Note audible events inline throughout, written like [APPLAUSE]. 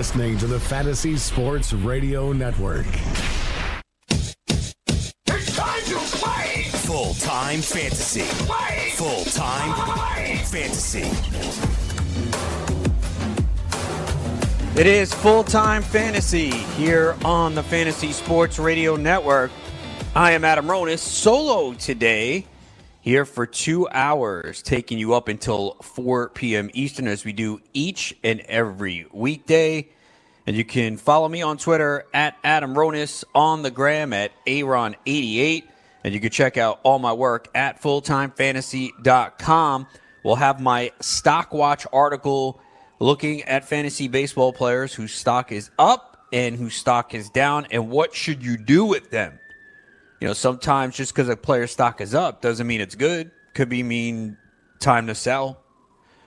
You're listening to the Fantasy Sports Radio Network. It's time to play! Full time fantasy. Play! Full time fantasy. It is full time fantasy here on the Fantasy Sports Radio Network. I am Adam Ronis, solo today, here for two hours, taking you up until 4 p.m. Eastern as we do each and every weekday. And you can follow me on Twitter at Adam Ronis, on the gram at Aaron88. And you can check out all my work at fulltimefantasy.com. We'll have my stock watch article looking at fantasy baseball players whose stock is up and whose stock is down, and what should you do with them? You know, sometimes just because a player's stock is up doesn't mean it's good. Could be mean time to sell.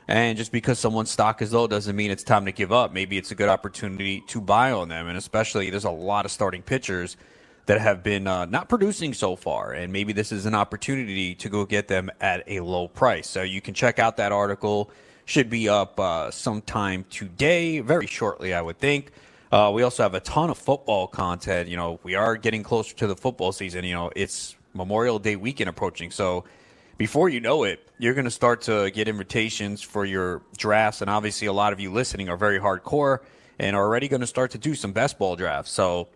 And just because someone's stock is low doesn't mean it's time to give up. Maybe it's a good opportunity to buy on them. And especially, there's a lot of starting pitchers that have been uh, not producing so far. And maybe this is an opportunity to go get them at a low price. So you can check out that article. Should be up uh, sometime today, very shortly, I would think. Uh, we also have a ton of football content. You know, we are getting closer to the football season. You know, it's Memorial Day weekend approaching. So before you know it, you're going to start to get invitations for your drafts. And obviously, a lot of you listening are very hardcore and are already going to start to do some best ball drafts. So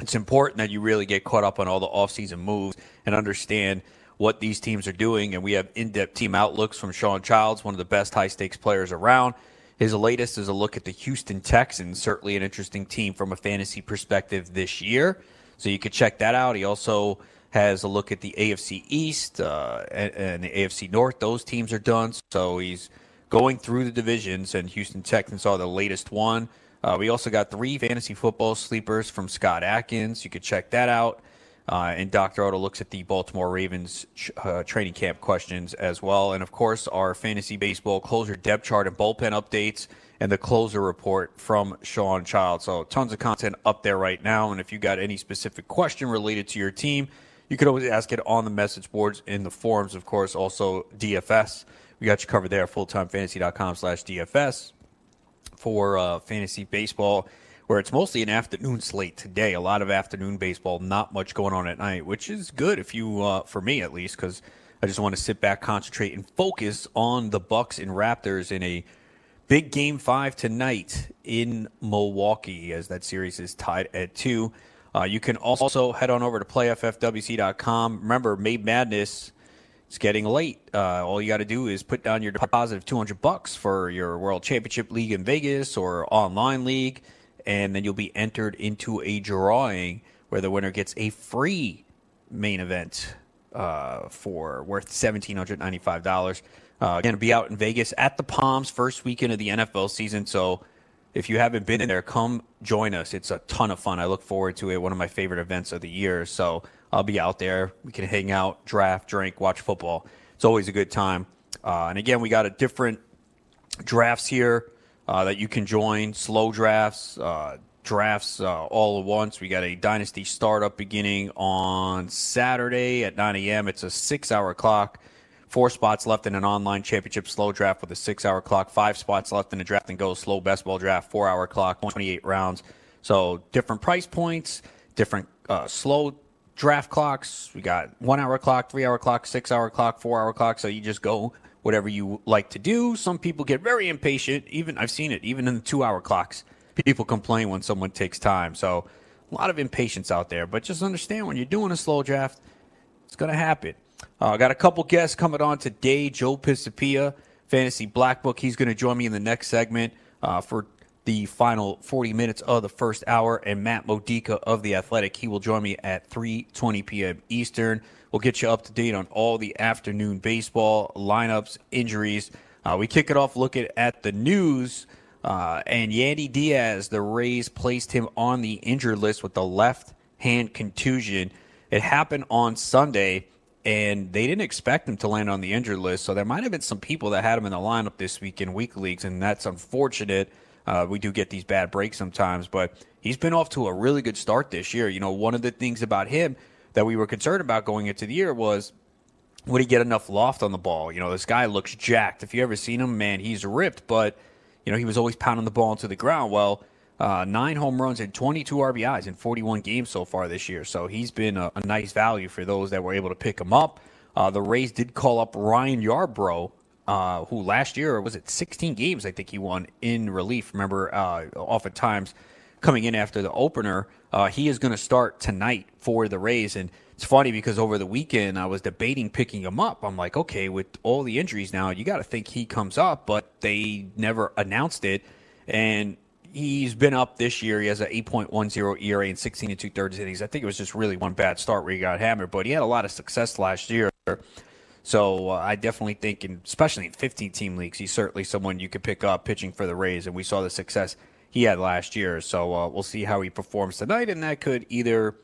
it's important that you really get caught up on all the offseason moves and understand what these teams are doing. And we have in depth team outlooks from Shawn Childs, one of the best high stakes players around. His latest is a look at the Houston Texans, certainly an interesting team from a fantasy perspective this year. So you could check that out. He also has a look at the AFC East uh, and, and the AFC North. Those teams are done. So he's going through the divisions, and Houston Texans are the latest one. Uh, we also got three fantasy football sleepers from Scott Atkins. You could check that out. Uh, and Dr. Otto looks at the Baltimore Ravens uh, training camp questions as well. And of course, our fantasy baseball closer depth chart and bullpen updates and the closer report from Shawn Child. So, tons of content up there right now. And if you got any specific question related to your team, you could always ask it on the message boards in the forums, of course, also DFS. We got you covered there, fulltimefantasy.com slash DFS for uh, fantasy baseball where it's mostly an afternoon slate today. A lot of afternoon baseball, not much going on at night, which is good if you, uh, for me at least, because I just want to sit back, concentrate, and focus on the Bucks and Raptors in a big game five tonight in Milwaukee, as that series is tied at two. Uh, you can also head on over to playffwc.com. Remember, May Madness it's getting late. Uh, all you got to do is put down your deposit of 200 bucks for your World Championship League in Vegas or online league and then you'll be entered into a drawing where the winner gets a free main event uh, for worth seventeen hundred ninety five dollars. Uh, going to be out in Vegas at the Palms first weekend of the NFL season. So if you haven't been in there, come join us. It's a ton of fun. I look forward to it. One of my favorite events of the year. So I'll be out there. We can hang out, draft, drink, watch football. It's always a good time. Uh, and again, we got a different drafts here uh, that you can join. Slow drafts, uh, drafts uh, all at once. We got a dynasty startup beginning on Saturday at 9 a.m. It's a six-hour clock. Four spots left in an online championship slow draft with a six-hour clock. Five spots left in a draft and go slow best ball draft. Four-hour clock, 28 rounds. So different price points, different uh, slow draft clocks. We got one-hour clock, three-hour clock, six-hour clock, four-hour clock. So you just go whatever you like to do. Some people get very impatient. Even I've seen it, even in the two hour clocks. People complain when someone takes time. So a lot of impatience out there. But just understand when you're doing a slow draft, it's going to happen. Uh, I got a couple guests coming on today. Joe Pisapia, Fantasy Black Book. He's going to join me in the next segment uh, for the final 40 minutes of the first hour. And Matt Modica of The Athletic. He will join me at 3.20 p.m. Eastern. We'll get you up to date on all the afternoon baseball lineups, injuries. Uh, we kick it off looking at the news Uh, and Yandy Diaz, the Rays placed him on the injured list with the left hand contusion. It happened on Sunday, and they didn't expect him to land on the injured list. So there might have been some people that had him in the lineup this week in week leagues, and that's unfortunate. Uh, we do get these bad breaks sometimes, but he's been off to a really good start this year. You know, one of the things about him that we were concerned about going into the year was would he get enough loft on the ball? You know, this guy looks jacked. If you ever seen him, man, he's ripped, but you know he was always pounding the ball into the ground. Well, uh, nine home runs and 22 RBIs in 41 games so far this year. So he's been a, a nice value for those that were able to pick him up. Uh, the Rays did call up Ryan Yarbrough, uh, who last year was it 16 games I think he won in relief. Remember, uh, oftentimes coming in after the opener, uh, he is going to start tonight for the Rays and it's funny because over the weekend I was debating picking him up. I'm like, okay, with all the injuries now, you got to think he comes up, but they never announced it. And he's been up this year. He has an 8.10 ERA in 16 and two thirds innings. I think it was just really one bad start where he got hammered, but he had a lot of success last year. So uh, I definitely think, in, especially in 15 team leagues, he's certainly someone you could pick up pitching for the Rays. And we saw the success he had last year. So uh, we'll see how he performs tonight, and that could either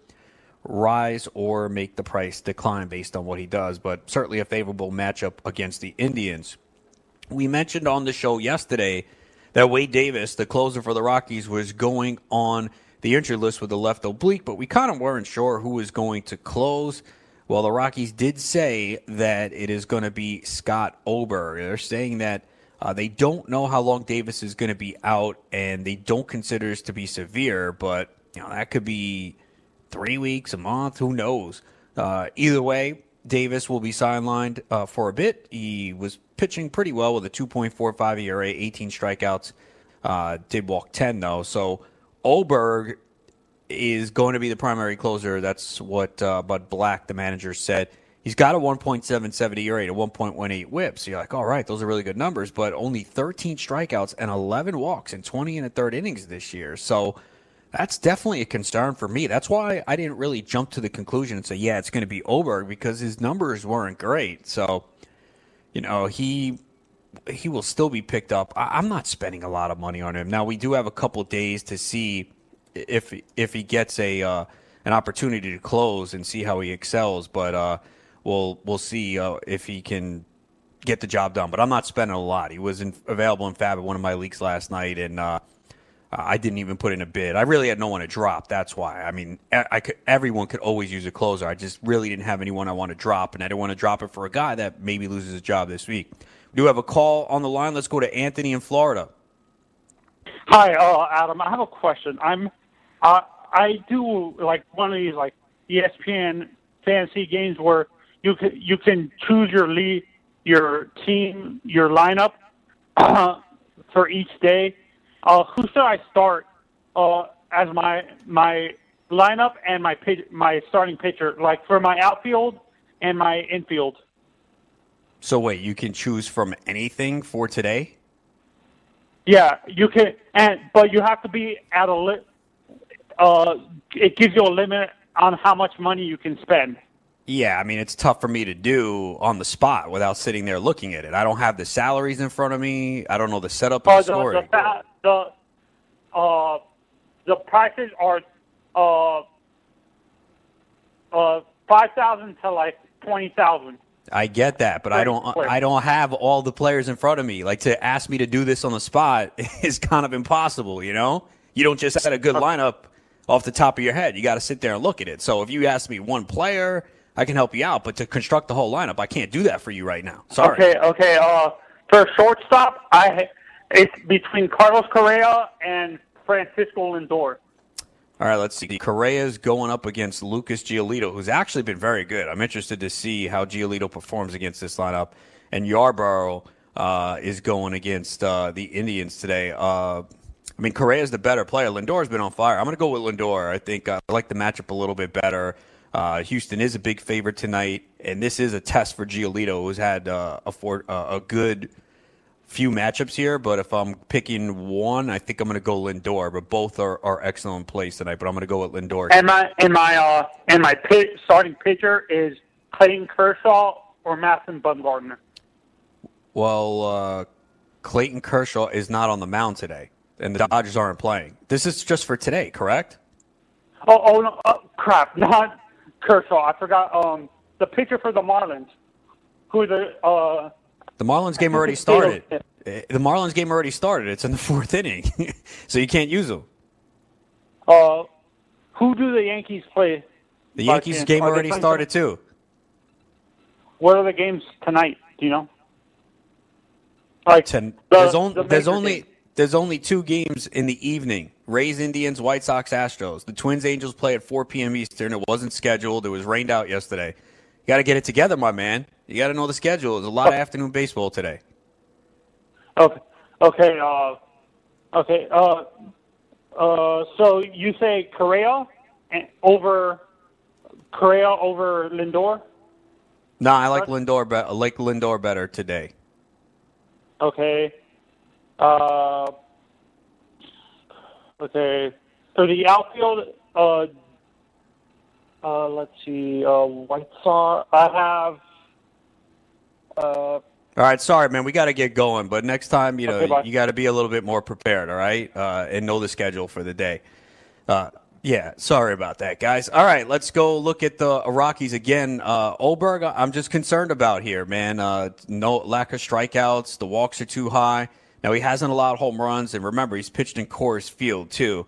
rise or make the price decline based on what he does, but certainly a favorable matchup against the Indians. We mentioned on the show yesterday that Wade Davis, the closer for the Rockies, was going on the injured list with the left oblique, but we kind of weren't sure who was going to close. Well, the Rockies did say that it is going to be Scott Oberg. They're saying that uh, they don't know how long Davis is going to be out, and they don't consider this to be severe, but you know that could be three weeks, a month, who knows? Uh, either way, Davis will be sidelined uh, for a bit. He was pitching pretty well with a 2.45 ERA, 18 strikeouts. Uh, did walk 10 though. So Oberg is going to be the primary closer. That's what uh, Bud Black, the manager, said. He's got a 1.77 ERA a 1.18 WHIP. So you're like, all right, those are really good numbers. But only 13 strikeouts and 11 walks in 20 and a third innings this year. So that's definitely a concern for me. That's why I didn't really jump to the conclusion and say, yeah, it's going to be Oberg because his numbers weren't great. So, you know, he he will still be picked up. I, am not spending a lot of money on him. Now we do have a couple days to see if if he gets a uh, an opportunity to close and see how he excels. But uh, we'll we'll see uh, if he can get the job done. But I'm not spending a lot. He was in, available in FAAB at one of my leagues last night, and uh, I didn't even put in a bid. I really had no one to drop. That's why. I mean, I could, everyone could always use a closer. I just really didn't have anyone I want to drop, and I didn't want to drop it for a guy that maybe loses his job this week. We do have a call on the line. Let's go to Anthony in Florida. Hi, uh, Adam. I have a question. I'm, uh, I do like one of these like ESPN fantasy games where you can you can choose your lead, your team, your lineup uh, [CLEARS THROAT] for each day uh, who should I start uh, as my my lineup and my my starting pitcher, like for my outfield and my infield? So wait, you can choose from anything for today? Yeah, you can, and but you have to be at a limit. Uh, it gives you a limit on how much money you can spend. Yeah, I mean it's tough for me to do on the spot without sitting there looking at it. I don't have the salaries in front of me. I don't know the setup of the, the story. The, the uh, the prices are uh, uh, five thousand to like twenty thousand. I get that, but I don't. I don't have all the players in front of me. Like to ask me to do this on the spot [LAUGHS] is kind of impossible. You know, you don't just set a good lineup off the top of your head. You got to sit there and look at it. So if you ask me one player I can help you out, but to construct the whole lineup, I can't do that for you right now. Sorry. Okay, okay. Uh, for shortstop, I it's between Carlos Correa and Francisco Lindor. All right, let's see. Correa's going up against Lucas Giolito, who's actually been very good. I'm interested to see how Giolito performs against this lineup. And Yarbrough uh, is going against uh, the Indians today. Uh, I mean, Correa's the better player. Lindor's been on fire. I'm going to go with Lindor. I think uh, I like the matchup a little bit better. Uh, Houston is a big favorite tonight, and this is a test for Giolito, who's had uh, a, for, uh, a good few matchups here. But if I'm picking one, I think I'm going to go Lindor. But both are, are excellent plays tonight. But I'm going to go with Lindor. And my and my uh and my starting pitcher is Clayton Kershaw or Madison Bumgarner. Well, uh, Clayton Kershaw is not on the mound today, and the Dodgers aren't playing. This is just for today, correct? Oh, oh no, oh, crap! [LAUGHS] Not Kershaw. I forgot. Um, the pitcher for the Marlins. Who the uh? The Marlins game already [LAUGHS] started. Eh, The Marlins game already started. It's in the [LAUGHS] fourth inning, [LAUGHS] so you can't use them. Uh, who do the Yankees play? The Yankees chance? game Are already started too. What are the games tonight? Do you know? Like Ten, the- there's, on, the there's only games. there's only two games in the evening: Rays, Indians, White Sox, Astros. The Twins, Angels play at 4 p.m. Eastern. It wasn't scheduled. It was rained out yesterday. You got to get it together, my man. You got to know the schedule. There's a lot of afternoon baseball today. Okay. Okay. Uh, okay. Uh, uh, so you say Correa over Correa over Lindor? No, I like Lindor. Be- I like Lindor better today. Okay. Uh, okay. So the outfield. Uh, uh, let's see. Uh, White Sox. I have. Uh, All right, sorry, man. We got to get going, but next time, you know, Okay, you got to be a little bit more prepared. All right, uh, and know the schedule for the day. Uh, yeah, sorry about that, guys. All right, let's go look at the Rockies again. Uh, Oberg, I'm just concerned about here, man. Uh, no lack of strikeouts. The walks are too high. Now he hasn't allowed home runs, and remember, he's pitched in Coors Field too.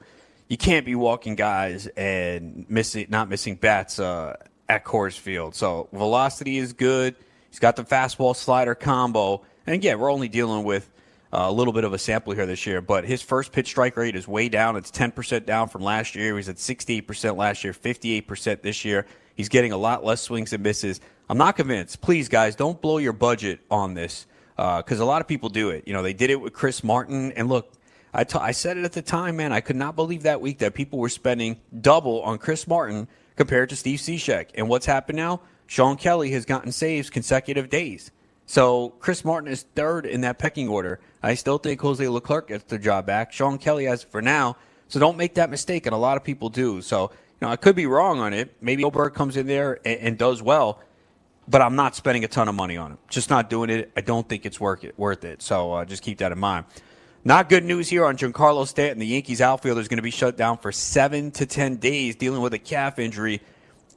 You can't be walking guys and missing, not missing bats uh, at Coors Field. So velocity is good. He's got the fastball slider combo. And again, we're only dealing with uh, a little bit of a sample here this year, but his first pitch strike rate is way down. It's 10% down from last year. He was at 68% last year, 58% this year. He's getting a lot less swings and misses. I'm not convinced. Please, guys, don't blow your budget on this Uh, because a lot of people do it. You know, they did it with Chris Martin. And look, I I said it at the time, man. I could not believe that week that people were spending double on Chris Martin compared to Steve Cishek. And what's happened now? Shawn Kelley has gotten saves consecutive days. So Chris Martin is third in that pecking order. I still think Jose Leclerc gets the job back. Shawn Kelley has it for now. So don't make that mistake, and a lot of people do. So you know, I could be wrong on it. Maybe Oberg comes in there and, and does well, but I'm not spending a ton of money on him. Just not doing it. I don't think it's worth it. Worth it. So uh, just keep that in mind. Not good news here on Giancarlo Stanton. The Yankees outfielder is going to be shut down for seven to ten days, dealing with a calf injury.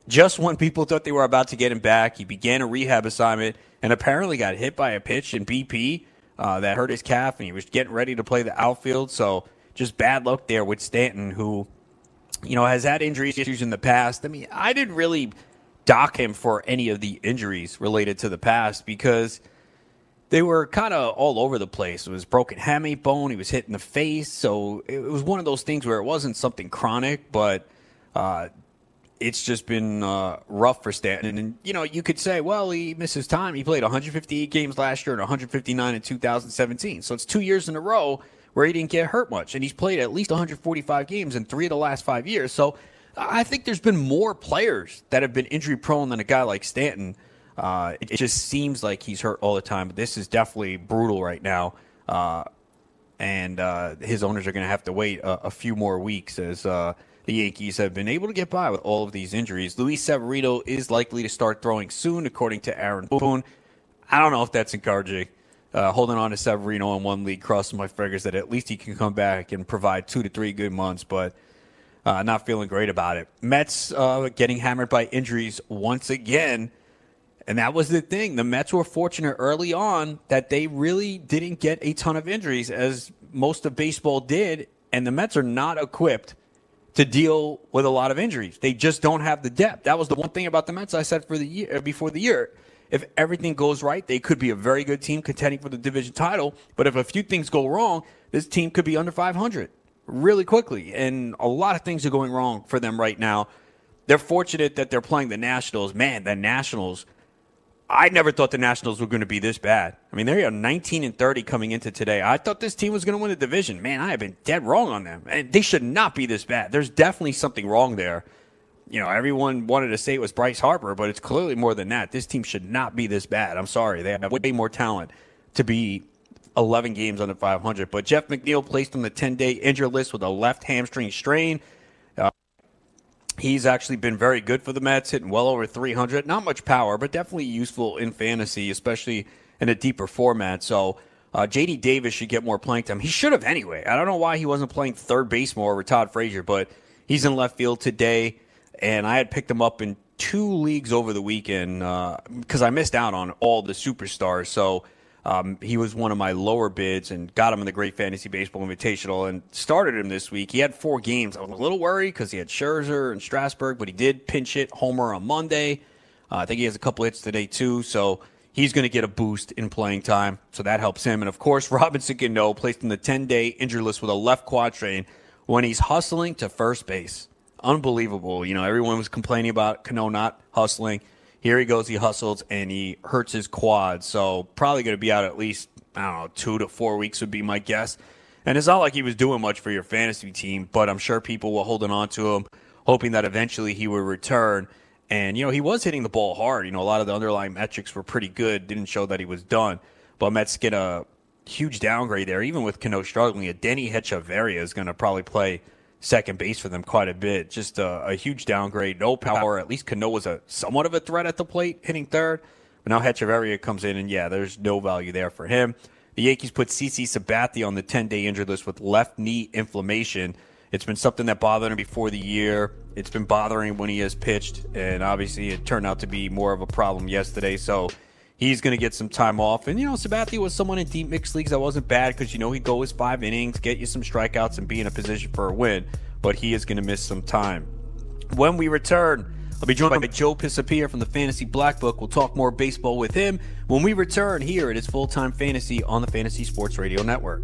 Just when people thought they were about to get him back, he began a rehab assignment and apparently got hit by a pitch in BP uh, that hurt his calf, and he was getting ready to play the outfield. So just bad luck there with Stanton, who you know has had injury issues in the past. I mean, I didn't really dock him for any of the injuries related to the past because they were kind of all over the place. It was broken hamate bone. He was hit in the face. So it was one of those things where it wasn't something chronic, but uh, it's just been uh, rough for Stanton. And, you know, you could say, well, he misses time. He played 158 games last year and 159 in 2017. So it's two years in a row where he didn't get hurt much. And he's played at least 145 games in three of the last five years. So I think there's been more players that have been injury prone than a guy like Stanton. Uh, it, it just seems like he's hurt all the time. But this is definitely brutal right now. Uh, and uh, his owners are going to have to wait a, a few more weeks as uh, the Yankees have been able to get by with all of these injuries. Luis Severino is likely to start throwing soon, according to Aaron Boone. I don't know if that's encouraging. Uh, holding on to Severino in one league, crossing my fingers that at least he can come back and provide two to three good months, but uh, not feeling great about it. Mets uh, getting hammered by injuries once again. And that was the thing. The Mets were fortunate early on that they really didn't get a ton of injuries, as most of baseball did. And the Mets are not equipped to deal with a lot of injuries. They just don't have the depth. That was the one thing about the Mets I said for the year before the year. If everything goes right, they could be a very good team contending for the division title. But if a few things go wrong, this team could be under 500 really quickly. And a lot of things are going wrong for them right now. They're fortunate that they're playing the Nationals. Man, the Nationals. I never thought the Nationals were going to be this bad. I mean, they are 19 and 30 coming into today. I thought this team was going to win the division. Man, I have been dead wrong on them. And they should not be this bad. There's definitely something wrong there. You know, everyone wanted to say it was Bryce Harper, but it's clearly more than that. This team should not be this bad. I'm sorry. They have way more talent to be 11 games under 500. But Jeff McNeil placed on the 10 day injury list with a left hamstring strain. Uh, he's actually been very good for the Mets, hitting well over 300. Not much power, but definitely useful in fantasy, especially in a deeper format. So Uh, JD Davis should get more playing time. He should have anyway. I don't know why he wasn't playing third base more over Todd Frazier, but he's in left field today, and I had picked him up in two leagues over the weekend because uh, I missed out on all the superstars. So um, he was one of my lower bids and got him in the Great Fantasy Baseball Invitational and started him this week. He had four games. I was a little worried because he had Scherzer and Strasburg, but he did pinch hit homer on Monday. Uh, I think he has a couple hits today too. So he's going to get a boost in playing time, so that helps him. And of course, [LAUGHS] Robinson Cano placed in the 10 day injury list with a left quad strain when he's hustling to first base. Unbelievable. You know, everyone was complaining about Cano not hustling. Here he goes, he hustles and he hurts his quad. So probably going to be out at least, I don't know, two to four weeks would be my guess. And it's not like he was doing much for your fantasy team, but I'm sure people were holding on to him, hoping that eventually he would return. And, you know, he was hitting the ball hard. You know, a lot of the underlying metrics were pretty good, didn't show that he was done. But Mets get a huge downgrade there, even with Cano struggling. Adeiny Hechavarria is going to probably play second base for them quite a bit. Just a, a, huge downgrade. No power. At least Cano was a somewhat of a threat at the plate, hitting third. But now Hechavarria comes in, and yeah, there's no value there for him. The Yankees put CC Sabathia on the 10 day injured list with left knee inflammation. It's been something that bothered him before the year. It's been bothering when he has pitched, and obviously it turned out to be more of a problem yesterday. So he's going to get some time off. And, you know, Sabathia was someone in deep mixed leagues that wasn't bad because, you know, he'd go his five innings, get you some strikeouts, and be in a position for a win. But he is going to miss some time. When we return, I'll be joined by Joe Pisapia from the Fantasy Black Book. We'll talk more baseball with him when we return here at his full time fantasy on the Fantasy Sports Radio Network.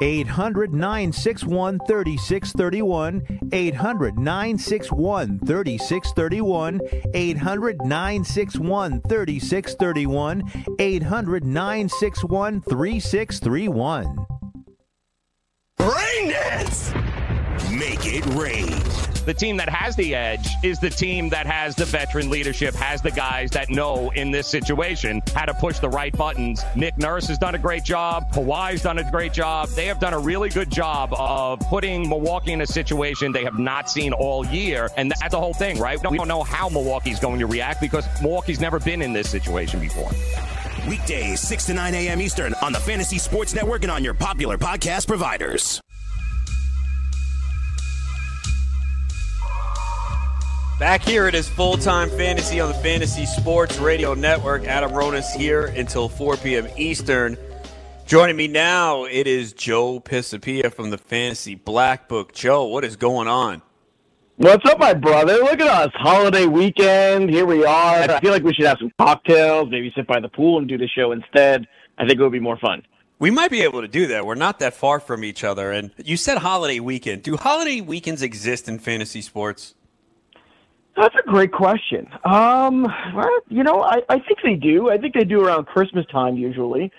800 961 3631. 800 961 3631. 800 961 3631. 800 961 3631. Rain dance! Make it rain. The team that has the edge is the team that has the veteran leadership, has the guys that know in this situation how to push the right buttons. Nick Nurse has done a great job. Kawhi's done a great job. They have done a really good job of putting Milwaukee in a situation they have not seen all year. And that's the whole thing, right? We don't know how Milwaukee's going to react because Milwaukee's never been in this situation before. Weekdays, 6 to 9 a.m. Eastern on the Fantasy Sports Network and on your popular podcast providers. Back here it is full time fantasy on the Fantasy Sports Radio Network. Adam Ronis here until 4 p.m. Eastern. Joining me now, it is Joe Pisapia from the Fantasy Black Book. Joe, what is going on? What's up, my brother? Look at us. Holiday weekend. Here we are. I feel like we should have some cocktails, maybe sit by the pool and do the show instead. I think it would be more fun. We might be able to do that. We're not that far from each other. And you said holiday weekend. Do holiday weekends exist in fantasy sports? That's a great question. Um, well, you know, I, I think they do. I think they do around Christmas time usually.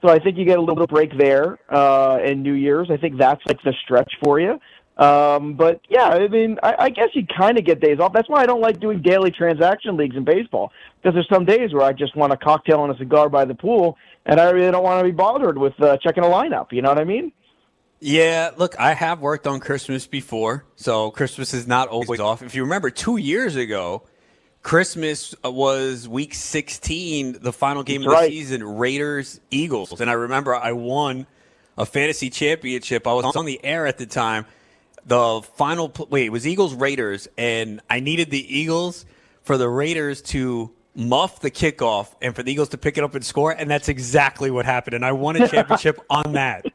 So I think you get a little break there, uh, and New Year's. I think that's like the stretch for you. Um, but yeah, I mean, I, I guess you kind of get days off. That's why I don't like doing daily transaction leagues in baseball because there's some days where I just want a cocktail and a cigar by the pool, and I really don't want to be bothered with uh, checking a lineup. You know what I mean? Yeah, look, I have worked on Christmas before, so Christmas is not always off. If you remember, two years ago, Christmas uh, was week 16, the final game That's of the right. season, Raiders Eagles. And I remember I won a fantasy championship. I was on the air at the time. The final, wait, it was Eagles Raiders, and I needed the Eagles for the Raiders to muff the kickoff and for the Eagles to pick it up and score. And that's exactly what happened. And I won a [LAUGHS] championship on that.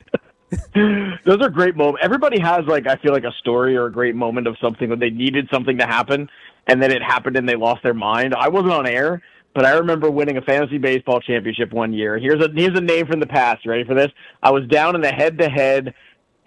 [LAUGHS] Those are great moments. Everybody has like I feel like a story or a great moment of something when they needed something to happen and then it happened and they lost their mind. I wasn't on air, but I remember winning a fantasy baseball championship one year. Here's a here's a name from the past. You Ready for this? I was down in the head to head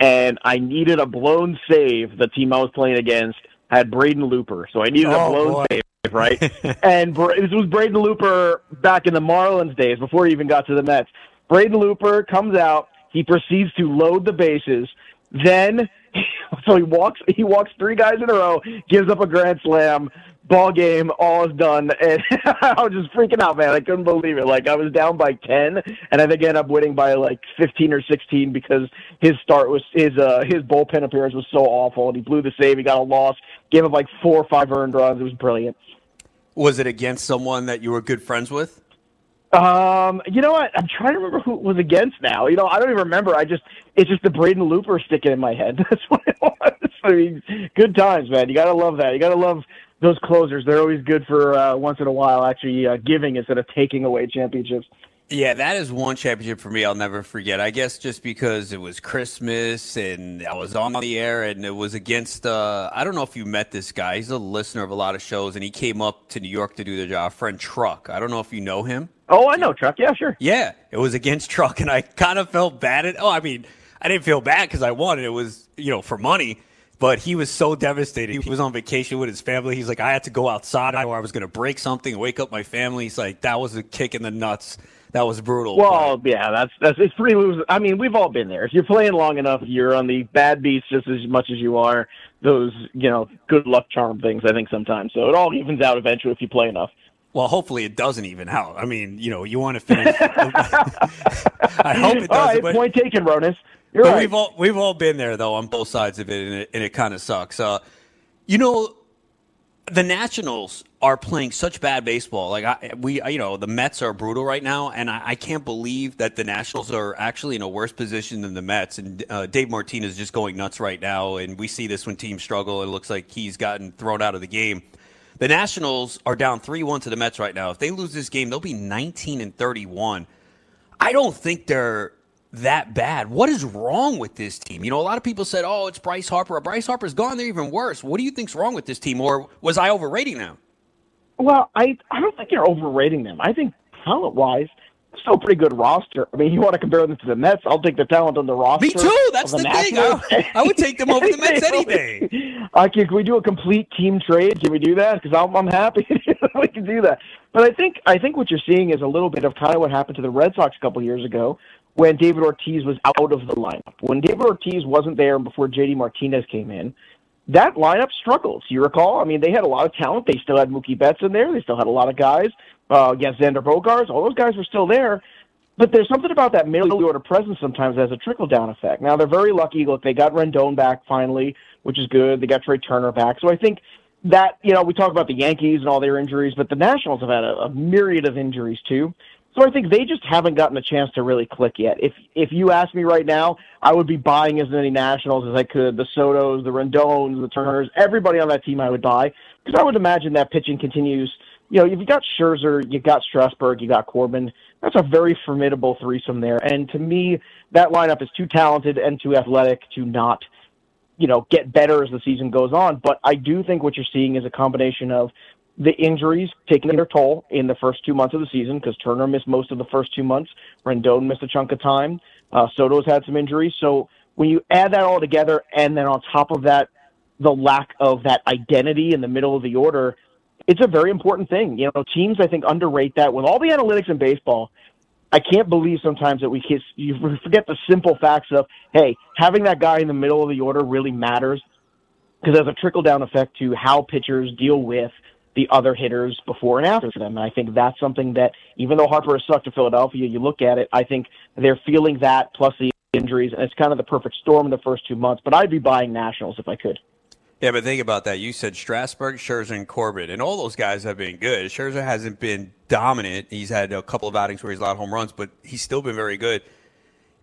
and I needed a blown save. The team I was playing against had Braden Looper, so I needed Oh, a blown boy. save. Right, [LAUGHS] and Bra- this was Braden Looper back in the Marlins days before he even got to the Mets. Braden Looper comes out. He proceeds to load the bases. Then, [LAUGHS] so he walks. He walks three guys in a row. Gives up a grand slam. Ball game. All is done. [LAUGHS] And I was just freaking out, man. I couldn't believe it. Like I was down by ten, and I think I ended up winning by like fifteen or sixteen because his start was his uh his bullpen appearance was so awful, and he blew the save. He got a loss. Gave up like four or five earned runs. It was brilliant. Was it against someone that you were good friends with? Um, you know what? I'm trying to remember who it was against now. You know, I don't even remember. I just it's just the Braden Looper sticking in my head. [LAUGHS] That's what it was. I mean, good times, man. You gotta love that. You gotta love those closers. They're always good for uh, once in a while, actually uh, giving instead of taking away championships. Yeah, that is one championship for me I'll never forget. I guess just because it was Christmas and I was on the air and it was against uh I don't know if you met this guy. He's a listener of a lot of shows and he came up to New York to do the job. Friend Truck. I don't know if you know him. Oh, I know Truck. Yeah, sure. Yeah, it was against Truck and I kind of felt bad at Oh, I mean, I didn't feel bad cuz I won it was, you know, for money. But he was so devastated. He was on vacation with his family. He's like, I had to go outside or I was going to break something, wake up my family. He's like, that was a kick in the nuts. That was brutal. Well, yeah, that's that's it's pretty. I mean, we've all been there. If you're playing long enough, you're on the bad beats just as much as you are those, you know, good luck charm things. I think sometimes, so it all evens out eventually if you play enough. Well, hopefully it doesn't even out. I mean, you know, you want to finish. [LAUGHS] I hope it doesn't. All right, but, point taken, Ronis. You're but right. we've all we've all been there though on both sides of it, and it, and it kind of sucks. Uh, you know, the Nationals are playing such bad baseball. Like I, we, you know, the Mets are brutal right now, and I, I can't believe that the Nationals are actually in a worse position than the Mets. And uh, Dave Martinez is just going nuts right now, and we see this when teams struggle. It looks like he's gotten thrown out of the game. The Nationals are down three one to the Mets right now. If they lose this game, they'll be nineteen and thirty one. I don't think they're that bad. What is wrong with this team? You know, a lot of people said, "Oh, it's Bryce Harper." Bryce Harper's gone. They're even worse. What do you think's wrong with this team, or was I overrating them? Well, I I don't think you're overrating them. I think talent wise, still a pretty good roster. I mean, you want to compare them to the Mets? I'll take the talent on the roster. Me too. That's the, the thing. I, I would take them over the Mets any day. Uh, can, we do a complete team trade? Can we do that? Because I'm, I'm happy [LAUGHS] we can do that. But I think I think what you're seeing is a little bit of kind of what happened to the Red Sox a couple years ago when David Ortiz was out of the lineup. When David Ortiz wasn't there and before JD Martinez came in, that lineup struggles. You recall? I mean, they had a lot of talent. They still had Mookie Betts in there. They still had a lot of guys. Uh, against Xander Bogaerts, all those guys were still there. But there's something about that middle order presence sometimes that has a trickle down effect. Now they're very lucky. Look, they got Rendon back finally, which is good. They got Trea Turner back. So I think that you know we talk about the Yankees and all their injuries, but the Nationals have had a, a myriad of injuries too. So I think they just haven't gotten a chance to really click yet. If if you ask me right now, I would be buying as many Nationals as I could. The Sotos, the Rendones, the Turners, everybody on that team I would buy because I would imagine that pitching continues. You know, if you got Scherzer, you got Strasburg, you got Corbin. That's a very formidable threesome there. And to me, that lineup is too talented and too athletic to not, you know, get better as the season goes on. But I do think what you're seeing is a combination of the injuries taking their toll in the first two months of the season because Turner missed most of the first two months. Rendon missed a chunk of time. Uh, Soto's had some injuries. So when you add that all together, and then on top of that, the lack of that identity in the middle of the order, it's a very important thing. You know, teams I think underrate that. With all the analytics in baseball, I can't believe sometimes that we kiss, you [LAUGHS] forget the simple facts of hey, having that guy in the middle of the order really matters because there's a trickle down effect to how pitchers deal with the other hitters before and after them. And I think that's something that even though Harper has sucked to Philadelphia, you look at it, I think they're feeling that plus the injuries, and it's kind of the perfect storm in the first two months. But I'd be buying Nationals if I could. Yeah, but think about that. You said Strasburg, Scherzer, and Corbett, and all those guys have been good. Scherzer hasn't been dominant. He's had a couple of outings where he's allowed home runs, but he's still been very good.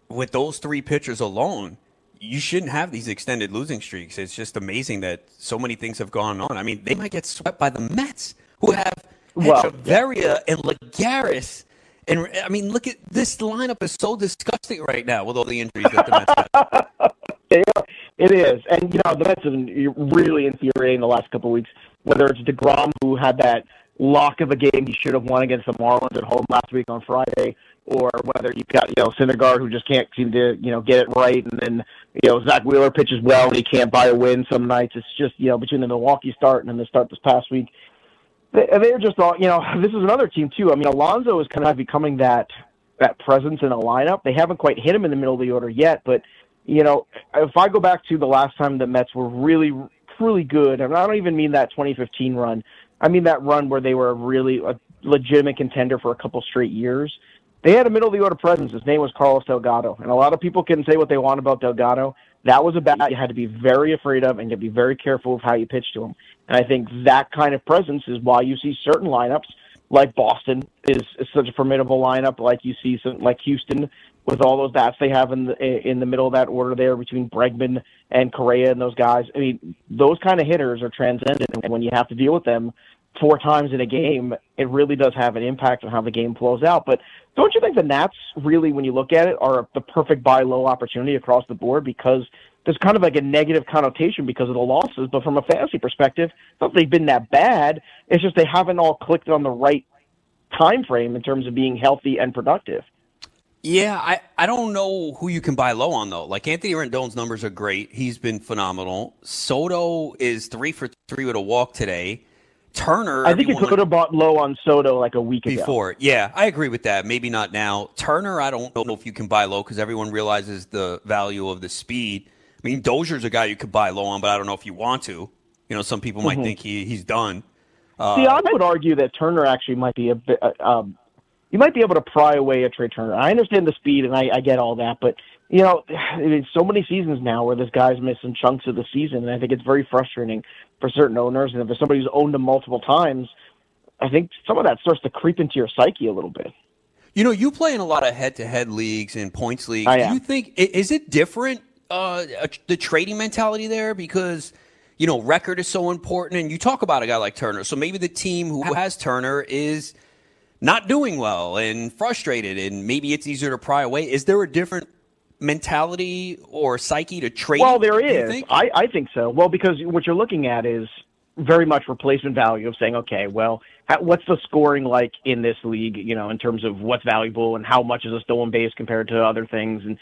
With those three pitchers alone, you shouldn't have these extended losing streaks. It's just amazing that so many things have gone on. I mean, they might get swept by the Mets, who have Well, Hechavarria and Lagares. And I mean, look at this lineup is so disgusting right now with all the injuries that the Mets have. [LAUGHS] Are. It is, and you know the Mets have been really infuriating the last couple of weeks. Whether it's Degrom, who had that lock of a game he should have won against the Marlins at home last week on Friday, or whether you've got you know Syndergaard who just can't seem to you know get it right, and then you know Zack Wheeler pitches well and he can't buy a win some nights. It's just you know between the Milwaukee start and then the start this past week, they, they're just all you know. [LAUGHS] This is another team too. I mean, Alonso is kind of becoming that that presence in a lineup. They haven't quite hit him in the middle of the order yet, but you know, if I go back to the last time the Mets were really, really good, and I don't even mean that 2015 run. I mean that run where they were a really a legitimate contender for a couple straight years. They had a middle of the order presence. His name was Carlos Delgado, and a lot of people can say what they want about Delgado. That was a bat you had to be very afraid of, and you had to be very careful of how you pitch to him. And I think that kind of presence is why you see certain lineups like Boston is, is such a formidable lineup, like you see some, like Houston with all those bats they have in the in the middle of that order there between Bregman and Correa and those guys. I mean, those kind of hitters are transcendent, and when you have to deal with them four times in a game, it really does have an impact on how the game flows out. But don't you think the Nats really, when you look at it, are the perfect buy low opportunity across the board because there's kind of like a negative connotation because of the losses, but from a fantasy perspective, not they've been that bad. It's just they haven't all clicked on the right time frame in terms of being healthy and productive. Yeah, I, I don't know who you can buy low on though. Like Anthony Rendon's numbers are great. He's been phenomenal. Soto is three for three with a walk today. Turner, I think you could have bought low on Soto like a week ago. before. Yeah, I agree with that. Maybe not now. Turner, I don't know if you can buy low because everyone realizes the value of the speed. I mean, Dozier's a guy you could buy low on, but I don't know if you want to. You know, some people might Mhm. think he, he's done. Uh, See, I would argue that Turner actually might be a bit. uh, Um, you might be able to pry away a Trea Turner. I understand the speed, and I, I get all that, but you know, [SIGHS] it's so many seasons now where this guy's missing chunks of the season, and I think it's very frustrating for certain owners. And if there's somebody who's owned him multiple times, I think some of that starts to creep into your psyche a little bit. You know, you play in a lot of head-to-head leagues and points leagues. I Do you think is it different uh, uh, the trading mentality there because you know record is so important, and you talk about a guy like Turner. So maybe the team who has Turner is not doing well and frustrated, and maybe it's easier to pry away. Is there a different mentality or psyche to trade? Well, there is. I, I think so. Well, because what you're looking at is very much replacement value of saying, okay, well, how, what's the scoring like in this league? You know, in terms of what's valuable and how much is a stolen base compared to other things, and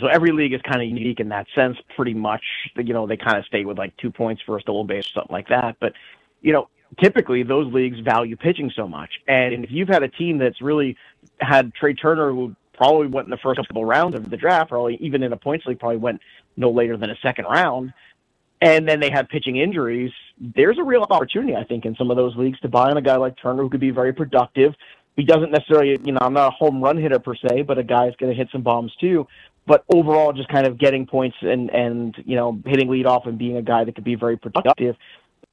so every league is kind of unique in that sense. Pretty much, you know, they kind of stay with like two points for a stolen base or something like that. But you know, typically those leagues value pitching so much, and if you've had a team that's really had Trea Turner who probably went in the first couple rounds of the draft, probably even in a points league, probably went no later than a second round. And then they had pitching injuries. There's a real opportunity, I think, in some of those leagues to buy on a guy like Turner who could be very productive. He doesn't necessarily, you know, I'm not a home run hitter per se, but a guy's going to hit some bombs too. But overall, just kind of getting points and and you know hitting lead off and being a guy that could be very productive.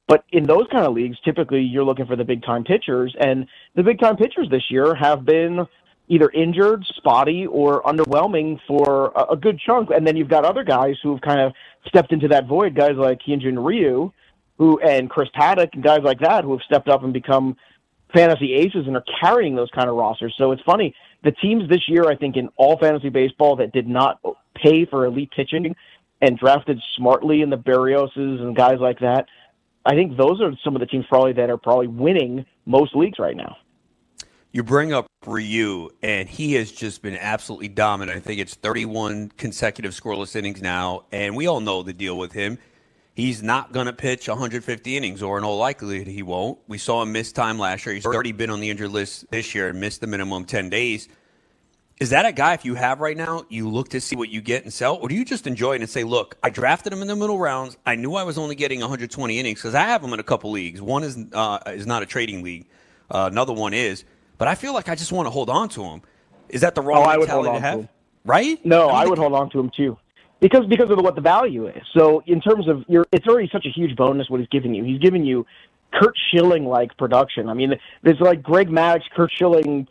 But in those kind of leagues, typically you're looking for the big time pitchers, and the big time pitchers this year have been either injured, spotty, or underwhelming for a, a good chunk. And then you've got other guys who've kind of stepped into that void, guys like Hyunjin Ryu, who and Chris Paddack and guys like that who have stepped up and become fantasy aces and are carrying those kind of rosters. So it's funny. The teams this year, I think, in all fantasy baseball that did not pay for elite pitching and drafted smartly in the Barrioses and guys like that, I think those are some of the teams probably that are probably winning most leagues right now. You bring up Ryu, and he has just been absolutely dominant. I think it's 31 consecutive scoreless innings now, and we all know the deal with him. He's not going to pitch 150 innings, or in all likelihood, he won't. We saw him miss time last year. He's already been on the injured list this year and missed the minimum 10 days. Is that a guy, if you have right now, you look to see what you get and sell, or do you just enjoy it and say, look, I drafted him in the middle rounds. I knew I was only getting 120 innings because I have him in a couple leagues. One is, uh, is not a trading league, uh, another one is. But I feel like I just want to hold on to him. Is that the wrong Oh, I would hold mentality on to to have? him. Right? No, mean, I would hold on to him too. because because of what the value is. So in terms of your, it's already such a huge bonus what he's giving you. He's giving you Curt Schilling like production. I mean, there's like Greg Maddux, Curt Schilling,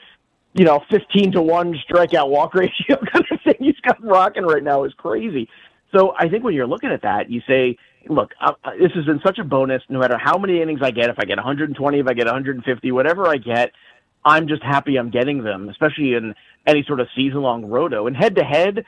you know, 15 to 1 strikeout walk [LAUGHS] ratio kind of thing he's got rocking right now is crazy. So I think when you're looking at that, you say, look, uh, this has been such a bonus. No matter how many innings I get, if I get 120, if I get 150, whatever I get, I'm just happy I'm getting them, especially in any sort of season long roto. And head to head,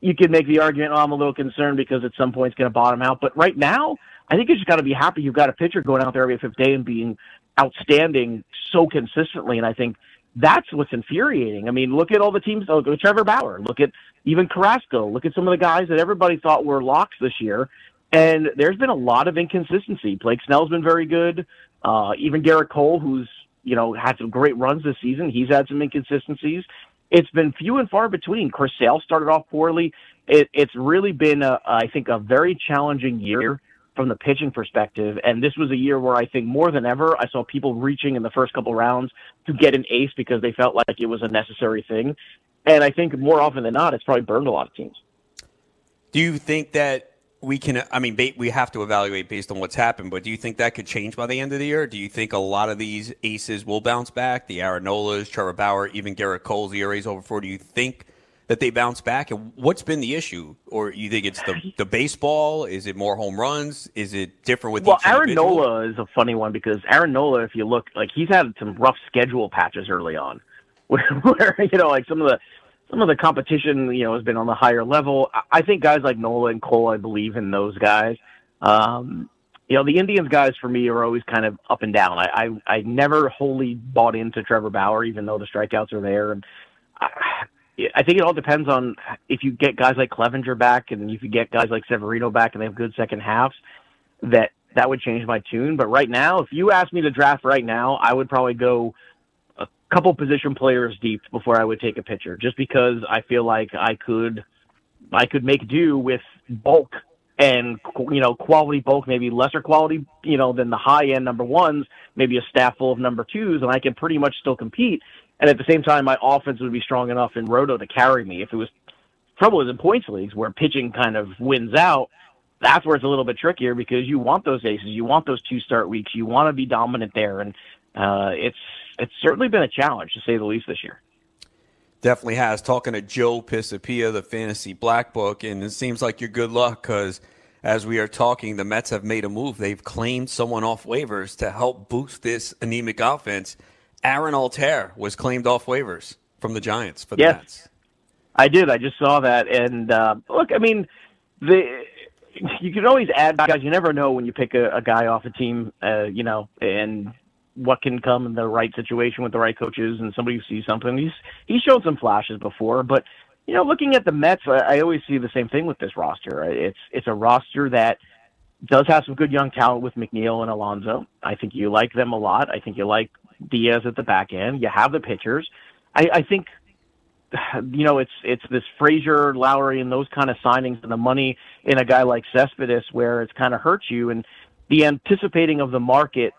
you could make the argument, oh, I'm a little concerned because at some point it's going to bottom out. But right now, I think you just got to be happy you've got a pitcher going out there every fifth day and being outstanding so consistently. And I think that's what's infuriating. I mean, look at all the teams. Look at Trevor Bauer. Look at even Carrasco. Look at some of the guys that everybody thought were locks this year. And there's been a lot of inconsistency. Blake Snell's been very good. Uh, even Gerrit Cole, who's you know had some great runs this season, he's had some inconsistencies. It's been few and far between. Chris Sale started off poorly. It, it's really been, a, I think, a very challenging year from the pitching perspective. And this was a year where I think more than ever, I saw people reaching in the first couple rounds to get an ace because they felt like it was a necessary thing. And I think more often than not, it's probably burned a lot of teams. Do you think that we can? I mean, we have to evaluate based on what's happened, but do you think that could change by the end of the year? Do you think a lot of these aces will bounce back? The Aaron Nolas, Trevor Bauer, even Gerrit Cole's ERA's over four. Do you think that they bounce back? And what's been the issue? Or you think it's the the baseball? Is it more home runs? Is it different with the well? Aaron individual? Nola is a funny one because Aaron Nola, if you look, like he's had some rough schedule patches early on, where, [LAUGHS] where you know, like some of the some of the competition, you know, has been on the higher level. I think guys like Nola and Cole, I believe in those guys. Um, you know, the Indians guys for me are always kind of up and down. I, I, I never wholly bought into Trevor Bauer, even though the strikeouts are there. And I, I think it all depends on if you get guys like Clevinger back and if you get guys like Severino back and they have good second halves, that that would change my tune. But right now, if you ask me to draft right now, I would probably go a couple position players deep before I would take a pitcher, just because I feel like I could, I could make do with bulk and you know quality bulk, maybe lesser quality, you know, than the high end number ones, maybe a staff full of number twos, and I can pretty much still compete. And at the same time, my offense would be strong enough in roto to carry me. If it was trouble is in points leagues where pitching kind of wins out, that's where it's a little bit trickier because you want those aces, you want those two start weeks, you want to be dominant there, and uh, it's it's certainly been a challenge to say the least this year. Definitely has. Talking to Joe Pisapia, the Fantasy Black Book, and it seems like you're good luck because as we are talking, the Mets have made a move. They've claimed someone off waivers to help boost this anemic offense. Aaron Altherr was claimed off waivers from the Giants for the yes, Mets. I did. I just saw that, and uh, look, I mean, the you can always add guys. You never know when you pick a, a guy off a team, uh, you know, and what can come in the right situation with the right coaches and somebody who sees something. He's he's shown some flashes before, but you know, looking at the Mets, I, I always see the same thing with this roster. It's it's a roster that does have some good young talent with McNeil and Alonso. I think you like them a lot. I think you like Diaz at the back end. You have the pitchers. I, I think you know it's it's this Frazier, Lowrie, and those kind of signings and the money in a guy like Cespedes where it's kind of hurts you and the anticipating of the market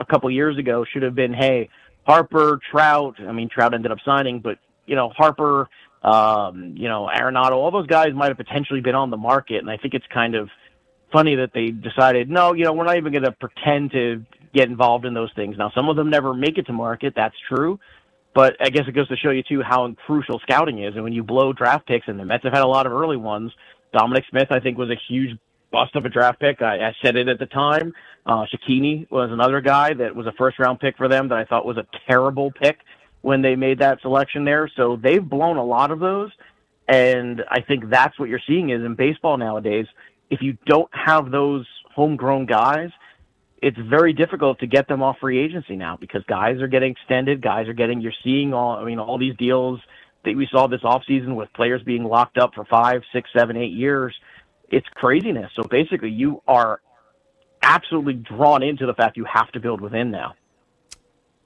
a couple years ago should have been, hey, Harper, Trout. I mean, Trout ended up signing, but you know, Harper, um, you know, Arenado, all those guys might have potentially been on the market, and I think it's kind of funny that they decided, no, you know, we're not even going to pretend to get involved in those things. Now, some of them never make it to market. That's true. But I guess it goes to show you too how crucial scouting is. And when you blow draft picks, and the Mets have had a lot of early ones. Dominic Smith, I think, was a huge bust of a draft pick. I, I said it at the time. Uh, Cecchini was another guy that was a first round pick for them that I thought was a terrible pick when they made that selection there. So they've blown a lot of those. And I think that's what you're seeing is in baseball nowadays. If you don't have those homegrown guys, it's very difficult to get them off free agency now because guys are getting extended. Guys are getting, you're seeing all, I mean, all these deals that we saw this offseason with players being locked up for five, six, seven, eight years it's craziness. So basically, you are absolutely drawn into the fact you have to build within now.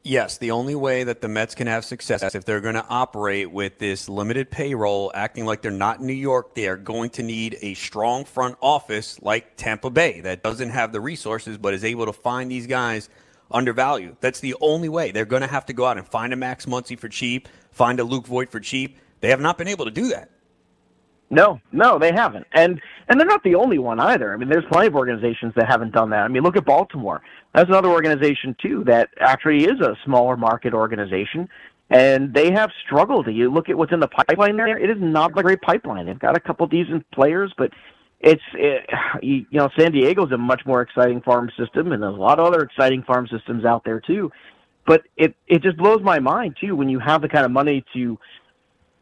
Yes, the only way that the Mets can have success if they're going to operate with this limited payroll, acting like they're not in New York, they are going to need a strong front office like Tampa Bay that doesn't have the resources but is able to find these guys undervalued. That's the only way. They're going to have to go out and find a Max Muncy for cheap, find a Luke Voit for cheap. They have not been able to do that. No, no, they haven't, and and they're not the only one either. I mean, there's plenty of organizations that haven't done that. I mean, look at Baltimore. That's another organization too that actually is a smaller market organization, and they have struggled. You look at what's in the pipeline there; it is not a great pipeline. They've got a couple decent players, but it's eh, it, you know San Diego's a much more exciting farm system, and there's a lot of other exciting farm systems out there too. But it it just blows my mind too when you have the kind of money to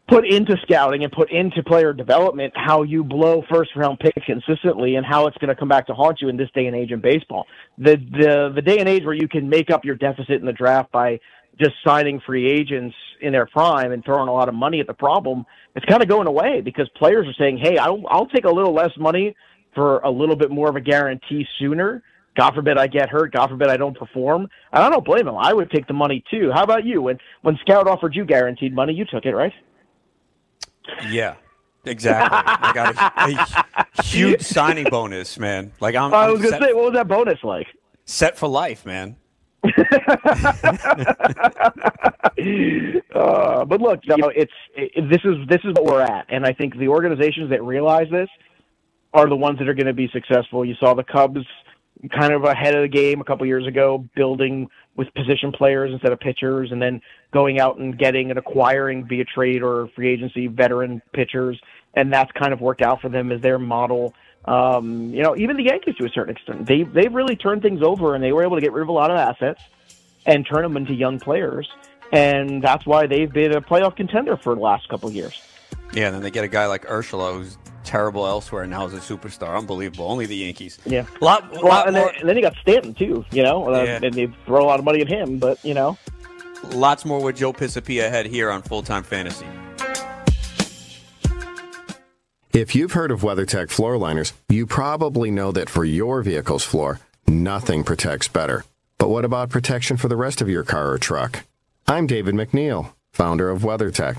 put into scouting and put into player development how you blow first round picks consistently and how it's going to come back to haunt you in this day and age in baseball. The the the day and age where you can make up your deficit in the draft by just signing free agents in their prime and throwing a lot of money at the problem, it's kind of going away because players are saying, "Hey, I'll I'll take a little less money for a little bit more of a guarantee sooner." God forbid I get hurt. God forbid I don't perform. And I don't blame him. I would take the money too. How about you? When when Scout offered you guaranteed money, you took it, right? Yeah, exactly. I got a, a [LAUGHS] huge signing bonus, man. Like I'm. I I'm was gonna set, say, what was that bonus like? set for life, man. [LAUGHS] uh, but look, you know, it's it, this is this is what we're at, and I think the organizations that realize this are the ones that are going to be successful. You saw the Cubs kind of ahead of the game a couple years ago, building with position players instead of pitchers, and then going out and getting and acquiring via trade or free agency veteran pitchers, and that's kind of worked out for them as their model. Um, you know, even the Yankees to a certain extent, they they've really turned things over, and they were able to get rid of a lot of assets and turn them into young players, and that's why they've been a playoff contender for the last couple of years. Yeah, and then they get a guy like Urshela who's terrible elsewhere and now is a superstar. Unbelievable. Only the Yankees. Yeah. A lot, a Well, lot and, then, more, and then you got Stanton too. You know, uh, Yeah. and they throw a lot of money at him, but you know, lots more with Joe Pisapia ahead here on Full Time Fantasy. If you've heard of WeatherTech floor liners, you probably know that for your vehicle's floor, nothing protects better. But what about protection for the rest of your car or truck? I'm David MacNeil, founder of WeatherTech.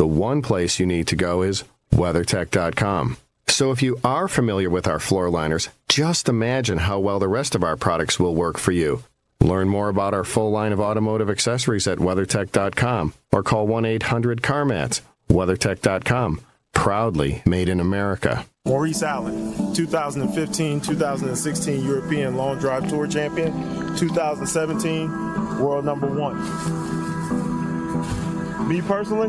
the one place you need to go is WeatherTech.com. So if you are familiar with our floor liners, just imagine how well the rest of our products will work for you. Learn more about our full line of automotive accessories at WeatherTech.com or call 1 800 CarMats. WeatherTech.com, proudly made in America. Maurice Allen, 2015 2016 European Long Drive Tour Champion, 2017 World Number One. Me personally,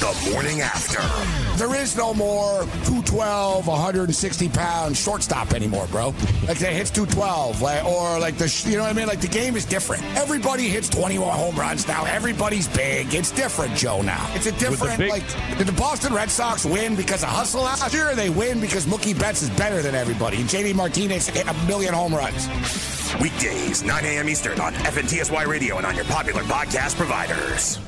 The morning after. There is no more 212, 160 pound shortstop anymore, bro. Like that hits 212, like, or like the, you know what I mean? Like the game is different. Everybody hits 21 home runs now. Everybody's big. It's different, Joe. Now it's a different. big- like, did the Boston Red Sox win because of hustle last year? Or they win because Mookie Betts is better than everybody. And JD Martinez hit a million home runs. Weekdays, 9 a.m. Eastern on FNTSY Radio and on your popular podcast providers.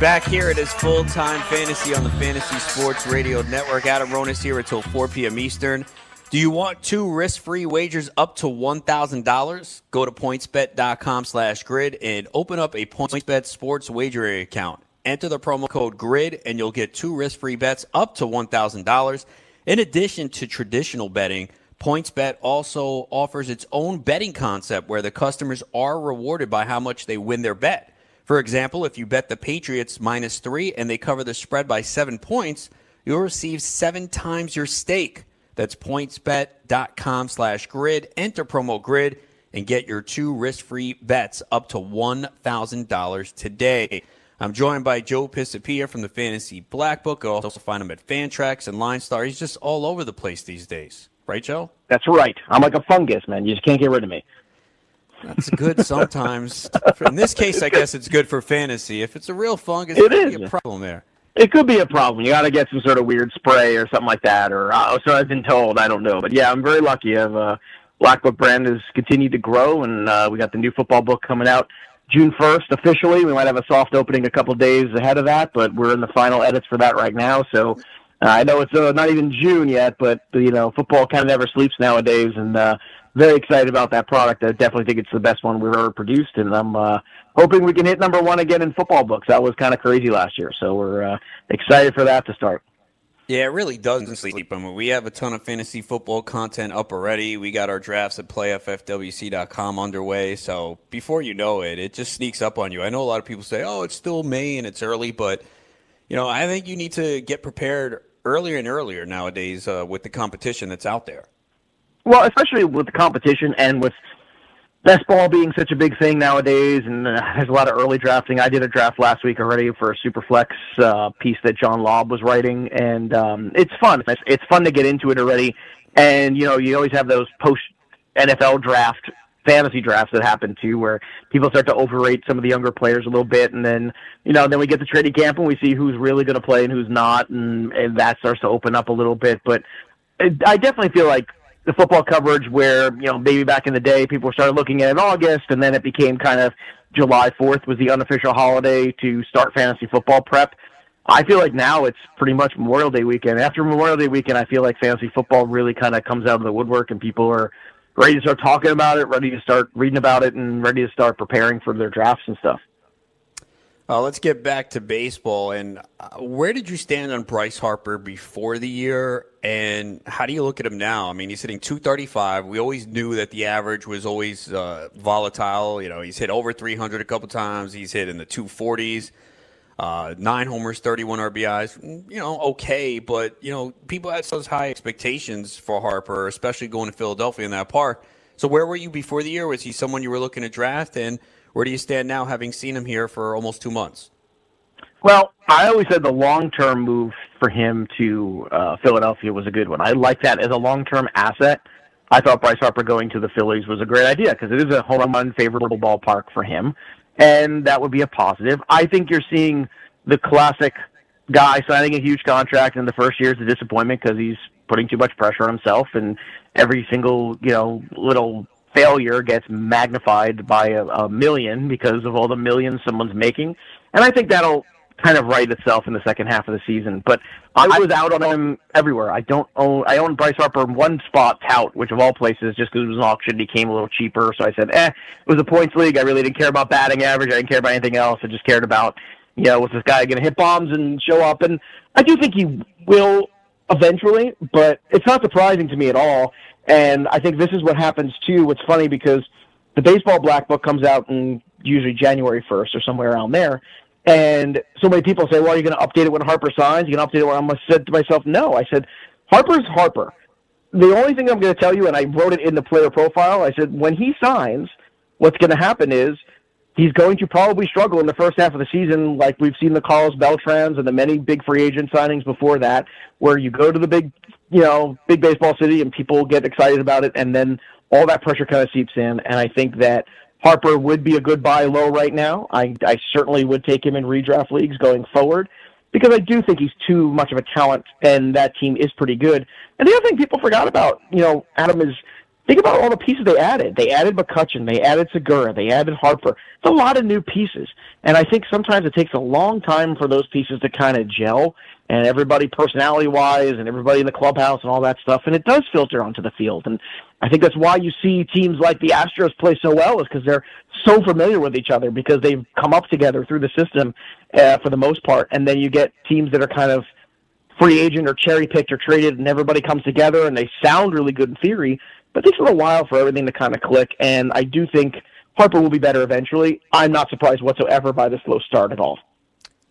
Back here, it is full time fantasy on the Fantasy Sports Radio Network. Adam Ronis here until 4 p.m. Eastern. Do you want two risk free wagers up to $1,000? Go to pointsbet.com slash grid and open up a PointsBet sports wagering account. Enter the promo code GRID and you'll get two risk free bets up to $1,000. In addition to traditional betting, PointsBet also offers its own betting concept where the customers are rewarded by how much they win their bet. For example, if you bet the Patriots minus three and they cover the spread by seven points, you'll receive seven times your stake. That's pointsbet.com slash grid. Enter promo grid and get your two risk-free bets up to $1,000 today. I'm joined by Joe Pisapia from the Fantasy Black Book. You'll also find him at Fantrax and Line Star. He's just all over the place these days. Right, Joe? that's right. I'm like a fungus, man. You just can't get rid of me. That's good sometimes. In this case, I guess it's good for fantasy. If it's a real fungus, It it is. be a problem there. It could be a problem. You got to get some sort of weird spray or something like that, or uh, so I've been told. I don't know, but yeah, I'm very lucky. I've uh, Black Book brand has continued to grow, and uh, we got the new football book coming out June 1st officially. We might have a soft opening a couple days ahead of that, but we're in the final edits for that right now. So uh, I know it's uh, not even June yet, but you know, football kind of never sleeps nowadays, and uh, very excited about that product. I definitely think it's the best one we've ever produced, and I'm uh, hoping we can hit number one again in football books. That was kind of crazy last year, so we're uh, excited for that to start. Yeah, it really doesn't sleep. I mean, we have a ton of fantasy football content up already. We got our drafts at playffwc.com underway. So before you know it, it just sneaks up on you. I know a lot of people say, oh, it's still May and it's early, but, you know, I think you need to get prepared earlier and earlier nowadays uh, with the competition that's out there. Well, especially with the competition and with best ball being such a big thing nowadays, and uh, there's a lot of early drafting. I did a draft last week already for a Superflex uh, piece that John Lobb was writing, and um, it's fun. It's, it's fun to get into it already. And you know, you always have those post NFL draft fantasy drafts that happen too, where people start to overrate some of the younger players a little bit, and then you know, then we get to training camp and we see who's really going to play and who's not, and, and that starts to open up a little bit. But it, I definitely feel like the football coverage where you know maybe back in the day people started looking at it in August and then it became kind of July 4th was the unofficial holiday to start fantasy football prep. I feel like now it's pretty much Memorial Day weekend. After Memorial Day weekend, I feel like fantasy football really kind of comes out of the woodwork and people are ready to start talking about it, ready to start reading about it, and ready to start preparing for their drafts and stuff. Uh, let's get back to baseball. And uh, where did you stand on Bryce Harper before the year? And how do you look at him now? I mean, he's hitting 235. We always knew that the average was always uh, volatile. You know, he's hit over 300 a couple times. He's hit in the 240s. Uh, nine homers, 31 RBIs. Mm, You know, okay, but you know, people had such high expectations for Harper, especially going to Philadelphia in that park. So, where were you before the year? Was he someone you were looking to draft? And where do you stand now, having seen him here for almost two months? Well, I always said the long term move for him to uh, Philadelphia was a good one. I like that as a long term asset. I thought Bryce Harper going to the Phillies was a great idea because it is a home run favorable ballpark for him, and that would be a positive. I think you're seeing the classic guy signing a huge contract in the first year is a disappointment because he's putting too much pressure on himself, and every single you know little failure gets magnified by a, a million because of all the millions someone's making, and I think that'll kind of right itself in the second half of the season. But I was out on him everywhere. I don't own. I own Bryce Harper in one spot, tout, which of all places, just because it was an auction, he came a little cheaper. So I said, eh, it was a points league. I really didn't care about batting average. I didn't care about anything else. I just cared about, you know, was this guy going to hit bombs and show up? And I do think he will eventually, but it's not surprising to me at all. And I think this is what happens too. What's funny because the baseball black book comes out in usually January 1st or somewhere around there. And so many people say, well, you're going to update it when Harper signs. You're going to update it when I'm said to myself, no. I said, Harper's Harper. The only thing I'm going to tell you, and I wrote it in the player profile, I said, when he signs, what's going to happen is he's going to probably struggle in the first half of the season, like we've seen the Carlos Beltrans and the many big free agent signings before that, where you go to the big, you know, big baseball city and people get excited about it, and then all that pressure kind of seeps in. And I think that Harper would be a good buy low right now. I, I certainly would take him in redraft leagues going forward because I do think he's too much of a talent, and that team is pretty good. And the other thing people forgot about, you know, Adam is think about all the pieces they added. They added McCutchen, they added Segura, they added Harper. It's a lot of new pieces, and I think sometimes it takes a long time for those pieces to kind of gel. And everybody, personality-wise, and everybody in the clubhouse and all that stuff, and it does filter onto the field. And I think that's why you see teams like the Astros play so well, is because they're so familiar with each other because they've come up together through the system uh, for the most part. And then you get teams that are kind of free agent or cherry picked or traded, and everybody comes together and they sound really good in theory, it takes a little while for everything to kind of click. And I do think Harper will be better eventually. I'm not surprised whatsoever by the slow start at all.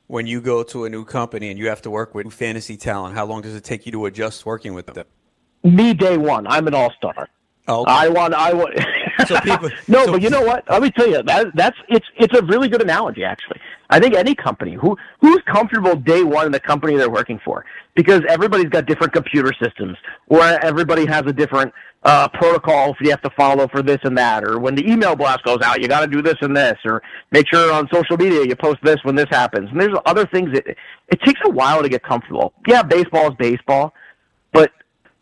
When you go to a new company and you have to work with fantasy talent, how long does it take you to adjust working with them? Me day one, I'm an all star. Oh, I want. I want. So people. [LAUGHS] no, so- but you know what? Let me tell you that that's it's it's a really good analogy actually. I think any company who who's comfortable day one in the company they're working for because everybody's got different computer systems or everybody has a different uh, protocols you have to follow for this and that, or when the email blast goes out, you got to do this and this, or make sure on social media you post this when this happens. And there's other things that it takes a while to get comfortable. Yeah, baseball is baseball, but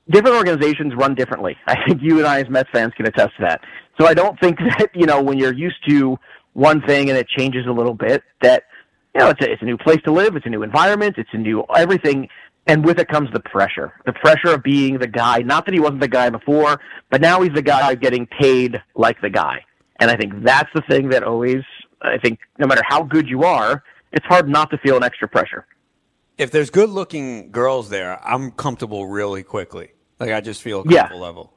different organizations run differently. [LAUGHS] I think you and I as Mets fans can attest to that. So I don't think [LAUGHS] that you know when you're used to one thing and it changes a little bit that you know it's a, it's a new place to live, it's a new environment, it's a new everything and with it comes the pressure. The pressure of being the guy. Not that he wasn't the guy before, but now he's the guy getting paid like the guy. And I think that's the thing that always, I think, no matter how good you are, it's hard not to feel an extra pressure. If there's good looking girls there, I'm comfortable really quickly. Like I just feel comfortable yeah. level.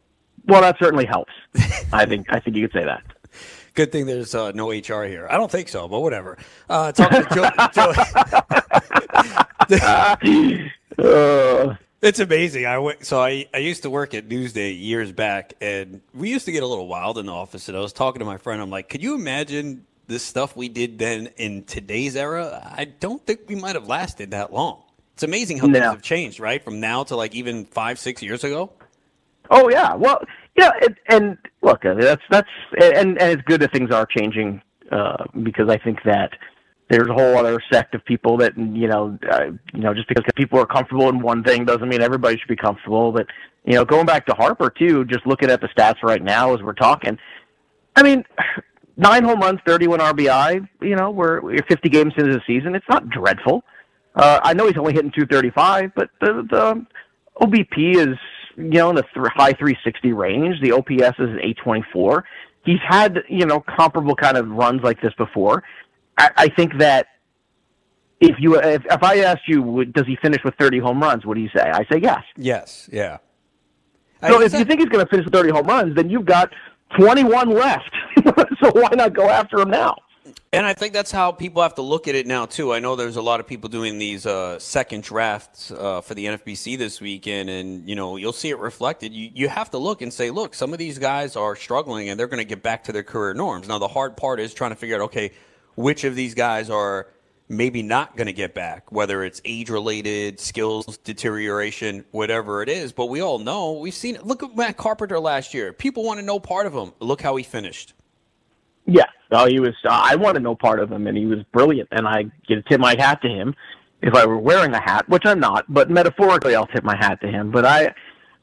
Well, that certainly helps. [LAUGHS] I think I think you could say that. Good thing there's uh, no HR here. I don't think so, but whatever. Uh, talking to Joe, [LAUGHS] Joe uh, it's amazing. I went, so I, I used to work at Newsday years back, and we used to get a little wild in the office. And I was talking to my friend. I'm like, could you imagine this stuff we did then in today's era? I don't think we might have lasted that long. It's amazing how no. things have changed, right? From now to like even five, six years ago. Oh yeah, well, yeah, it, and look, that's that's and and it's good that things are changing uh, because I think that there's a whole other sect of people that you know uh, you know just because people are comfortable in one thing doesn't mean everybody should be comfortable but you know going back to Harper too just looking at the stats right now as we're talking I mean nine home runs 31 RBI you know we're, we're 50 games into the season it's not dreadful. Uh, I know he's only hitting 235 but the the OBP is you know in the th- high 360 range the OPS is 824 he's had you know comparable kind of runs like this before I, I think that if you if, if I asked you, does he finish with 30 home runs? What do you say? I say yes. Yes. Yeah. So I, if you think he's going to finish with 30 home runs, then you've got 21 left. [LAUGHS] so why not go after him now? And I think that's how people have to look at it now too. I know there's a lot of people doing these uh, second drafts uh, for the NFBC this weekend, and you know you'll see it reflected. You you have to look and say, look, some of these guys are struggling, and they're going to get back to their career norms. Now the hard part is trying to figure out, okay, which of these guys are maybe not going to get back, whether it's age related, skills deterioration, whatever it is. But we all know, we've seen. Look at Matt Carpenter last year. People want to know part of him. Look how he finished. Yeah. Oh, he was, uh, I want to know part of him, and he was brilliant. And I get tip my hat to him if I were wearing a hat, which I'm not, but metaphorically, I'll tip my hat to him. But I,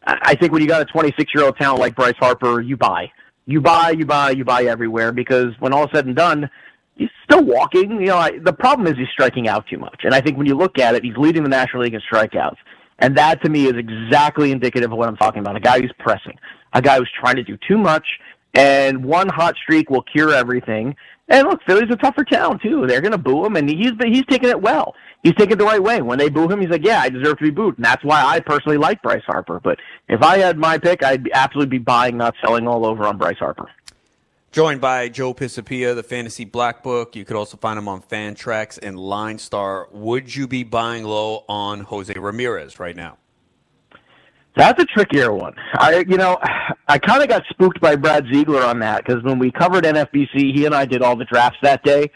I think when you got a 26 year old talent like Bryce Harper, you buy. You buy, you buy, you buy everywhere because when all said and done, he's still walking. You know, I, the problem is he's striking out too much. And I think when you look at it, he's leading the National League in strikeouts. And that to me is exactly indicative of what I'm talking about. A guy who's pressing, a guy who's trying to do too much, and one hot streak will cure everything. And look, Philly's a tougher town too. They're going to boo him, and he's he's taking it well. He's taking it the right way. When they boo him, he's like, "Yeah, I deserve to be booed," and that's why I personally like Bryce Harper. But if I had my pick, I'd absolutely be buying, not selling, all over on Bryce Harper. Joined by Joe Pisapia, the Fantasy Black Book. You could also find him on Fantrax and Line Star. Would you be buying low on Jose Ramirez right now? That's a trickier one. I, you know, I kind of got spooked by Brad Ziegler on that because when we covered NFBC, he and I did all the drafts that day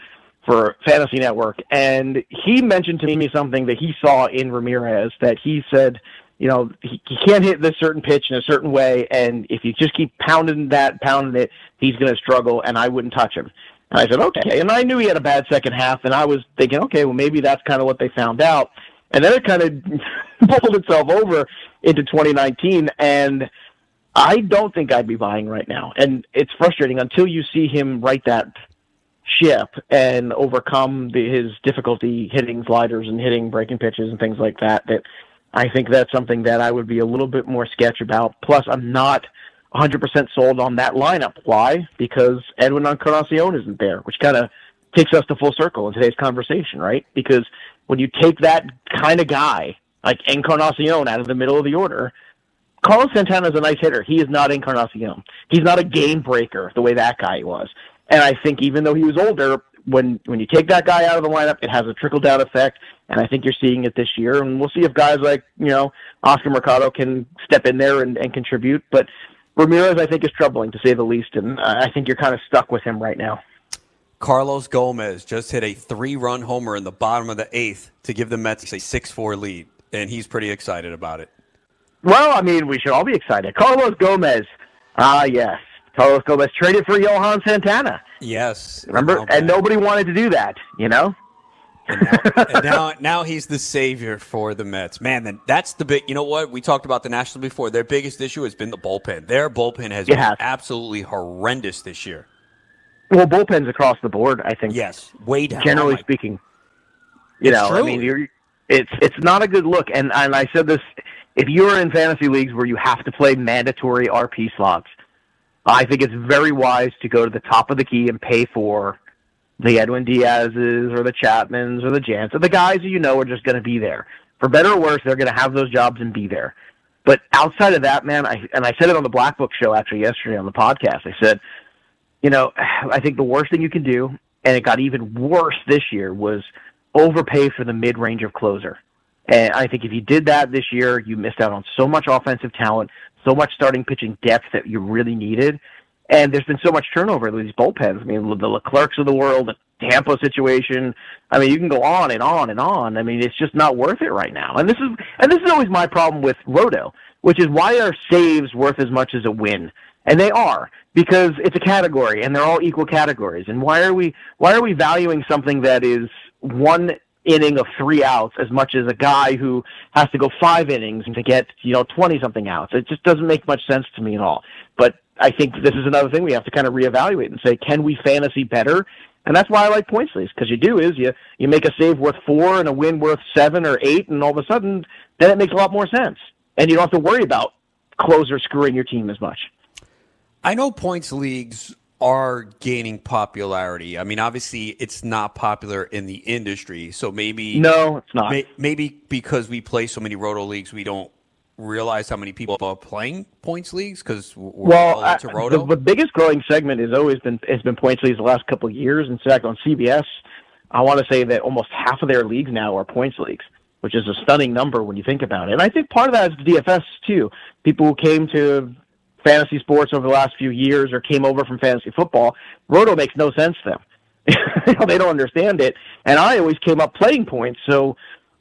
for Fantasy Network, and he mentioned to me something that he saw in Ramirez that he said you know, he, he can't hit this certain pitch in a certain way, and if you just keep pounding that, pounding it, he's going to struggle, and I wouldn't touch him. And I said, okay. And I knew he had a bad second half, and I was thinking, okay, well, maybe that's kind of what they found out. And then it kind of [LAUGHS] pulled itself over into 2019, and I don't think I'd be buying right now. And it's frustrating until you see him right that ship and overcome the, his difficulty hitting sliders and hitting breaking pitches and things like that. That I think that's something that I would be a little bit more sketch about. Plus, I'm not 100% sold on that lineup. Why? Because Edwin Encarnacion isn't there, which kind of takes us to full circle in today's conversation, right? Because when you take that kind of guy, like Encarnacion, out of the middle of the order, Carlos Santana is a nice hitter. He is not Encarnacion. He's not a game breaker the way that guy was. And I think even though he was older, when when you take that guy out of the lineup, it has a trickle down effect, and I think you're seeing it this year. And we'll see if guys like you know Oscar Mercado can step in there and, and contribute. But Ramirez, I think, is troubling to say the least, and I think you're kind of stuck with him right now. Carlos Gomez just hit a three-run homer in the bottom of the eighth to give the Mets a six-four lead, and he's pretty excited about it. Well, I mean, we should all be excited. Carlos Gomez. Ah, yes. Carlos Gomez traded for Johan Santana. Yes. Remember? And nobody wanted to do that, you know? And now, and now, now he's the savior for the Mets. Man, then that's the big. You know what? We talked about the Nationals before. Their biggest issue has been the bullpen. Their bullpen has It been has. absolutely horrendous this year. Well, bullpens across the board, I think. Yes, way down. Generally Oh speaking, you It's know, I mean, you're, it's it's not a good look. And and I said this: if you're in fantasy leagues where you have to play mandatory RP slots, I think it's very wise to go to the top of the key and pay for the Edwin Diaz's or the Chapmans or the Jans or the guys who you know are just going to be there. For better or worse, they're going to have those jobs and be there. But outside of that, man, I and I said it on the Black Book show actually yesterday on the podcast. I said, you know, [SIGHS] I think the worst thing you can do, and it got even worse this year, was overpay for the mid range of closer. And I think if you did that this year, you missed out on so much offensive talent, so much starting pitching depth that you really needed. And there's been so much turnover with these bullpens. I mean, the Leclercs of the world, the Tampa situation. I mean, you can go on and on and on. I mean, it's just not worth it right now. And this is and this is always my problem with Roto, which is why are saves worth as much as a win? And they are because it's a category, and they're all equal categories. And why are we why are we valuing something that is one inning of three outs as much as a guy who has to go five innings to get you know twenty something outs? It just doesn't make much sense to me at all. But I think this is another thing we have to kind of reevaluate and say, can we fantasy better? And that's why I like points leagues because you do is you you make a save worth four and a win worth seven or eight, and all of a sudden then it makes a lot more sense, and you don't have to worry about closer screwing your team as much. I know points leagues are gaining popularity. I mean, obviously, it's not popular in the industry, so maybe No, it's not. may- maybe because we play so many roto leagues, we don't realize how many people are playing points leagues because we're well, all I- the, the biggest growing segment has always been has been points leagues the last couple of years. In fact, on CBS, I want to say that almost half of their leagues now are points leagues, which is a stunning number when you think about it. And I think part of that is DFS too. People who came to fantasy sports over the last few years or came over from fantasy football, roto makes no sense to them. [LAUGHS] They don't understand it. And I always came up playing points, so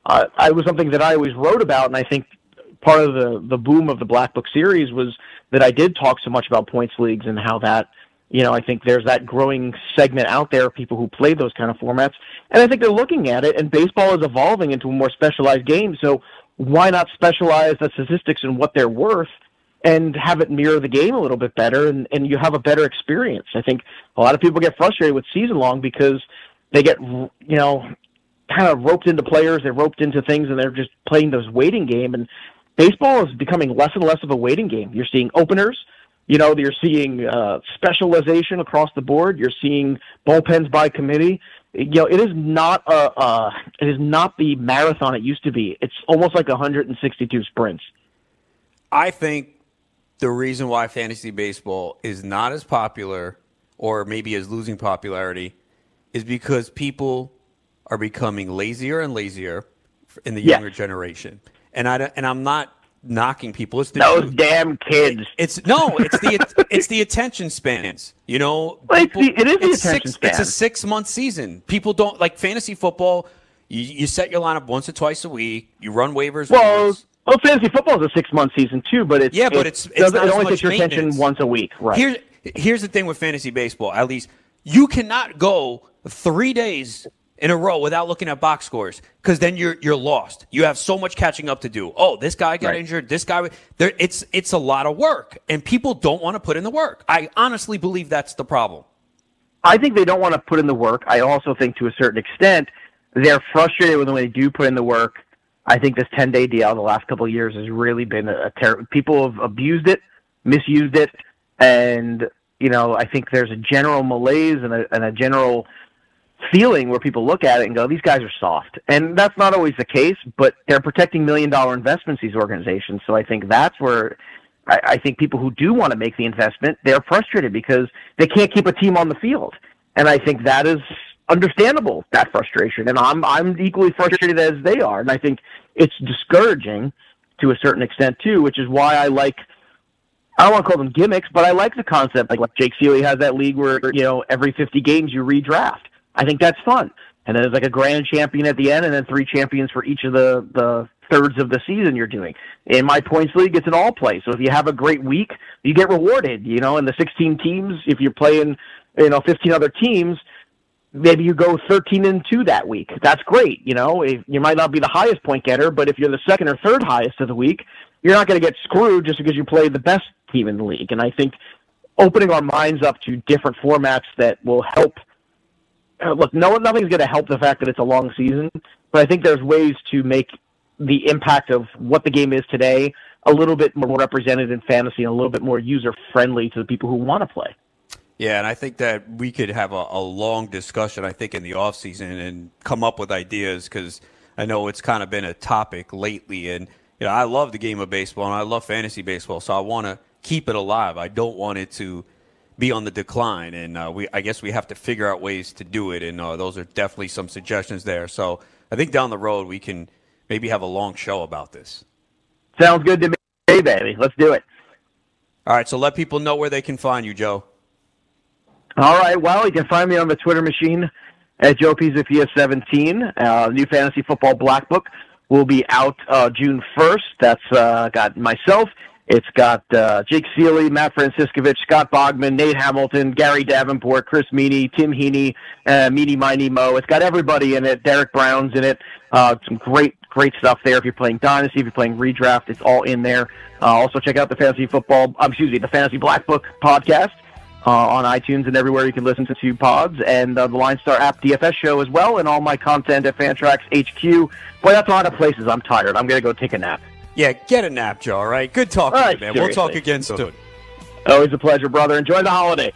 uh, I was something that I always wrote about, and I think part of the the boom of the Black Book series was that I did talk so much about points leagues and how that you know I think there's that growing segment out there of people who play those kind of formats, and I think they're looking at it. And baseball is evolving into a more specialized game, so why not specialize the statistics and what they're worth? And have it mirror the game a little bit better and, and you have a better experience. I think a lot of people get frustrated with season long because they get, you know, kind of roped into players, they're roped into things and they're just playing this waiting game. And baseball is becoming less and less of a waiting game. You're seeing openers, you know, you're seeing uh, specialization across the board. You're seeing bullpens by committee. You know, it is not a, uh, it is not the marathon it used to be. It's almost like 162 sprints. I think the reason why fantasy baseball is not as popular or maybe is losing popularity is because people are becoming lazier and lazier in the Yes. younger generation. And I and I'm not knocking people. It's Those truth. damn kids. It's no, it's the [LAUGHS] it's the attention spans. You know, Well, it's the- it is the attention six, It's a six month season. People don't like fantasy football. You, you set your lineup once or twice a week. You run waivers. Well. Well, fantasy football is a six month season too, but it's Yeah, but it it's- it's doesn't- it only takes your attention once a week, right? Here's here's the thing with fantasy baseball. At least you cannot go three days in a row without looking at box scores because then you're you're lost. You have so much catching up to do. Oh, this guy got Right. injured. This guy. There, it's it's a lot of work, and people don't want to put in the work. I honestly believe that's the problem. I think they don't want to put in the work. I also think to a certain extent they're frustrated with when they do put in the work. I think this 10 day DL the last couple of years has really been a, a ter- people have abused it, misused it, and you know I think there's a general malaise and a, and a general feeling where people look at it and go, these guys are soft. And that's not always the case, but they're protecting million dollar investments, these organizations. So I think that's where I, I think people who do want to make the investment, they're frustrated because they can't keep a team on the field. And I think that is understandable, that frustration. And I'm I'm equally frustrated as they are. And I think it's discouraging to a certain extent too, which is why I like I don't want to call them gimmicks, but I like the concept. Like, like Jake Ciely has that league where you know every 50 games you redraft. I think that's fun. And then there's like a grand champion at the end, and then three champions for each of the the thirds of the season you're doing. In my points league, it's an all play. So if you have a great week, you get rewarded. You know, in the 16 teams, if you're playing, you know, 15 other teams, maybe you go 13 and 2 that week. That's great. You know, if, you might not be the highest point getter, but if you're the second or third highest of the week, you're not going to get screwed just because you played the best team in the league. And I think opening our minds up to different formats that will help. Uh, look, no, nothing's going to help the fact that it's a long season, but I think there's ways to make the impact of what the game is today a little bit more represented in fantasy and a little bit more user friendly to the people who want to play. Yeah, and I think that we could have a, a long discussion, I think, in the off season and come up with ideas because I know it's kind of been a topic lately. And, you know, I love the game of baseball and I love fantasy baseball, so I want to keep it alive. I don't want it to be on the decline. And uh, we, I guess we have to figure out ways to do it. And uh, those are definitely some suggestions there. So I think down the road we can maybe have a long show about this. Sounds good to me, hey, baby. Let's do it. All right, so let people know where they can find you, Joe. All right. Well, you can find me on the Twitter machine at Joe Pisapia17. Uh, new fantasy football black book will be out uh, June 1st. That's uh, got myself. It's got uh, Jake Ciely, Matt Franciscovich, Scott Bogman, Nate Hamilton, Gary Davenport, Chris Meany, Tim Heaney, uh, Meany Miney Mo. It's got everybody in it. Derek Brown's in it. Uh, some great, great stuff there. If you're playing Dynasty, if you're playing Redraft, it's all in there. Uh, also, check out the Fantasy Football, um, excuse me, the Fantasy Black Book podcast uh, on iTunes and everywhere you can listen to two pods, and uh, the Line Star app DFS show as well, and all my content at Fantrax HQ. Boy, that's a lot of places. I'm tired. I'm going to go take a nap. Yeah, get a nap, Joe, all right? Good talking to right, you, man. We'll talk again soon. Always a pleasure, brother. Enjoy the holiday.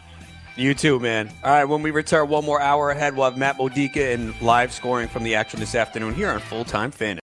You too, man. All right, when we return, one more hour ahead, we'll have Matt Modica and live scoring from the action this afternoon here on Full Time Fantasy.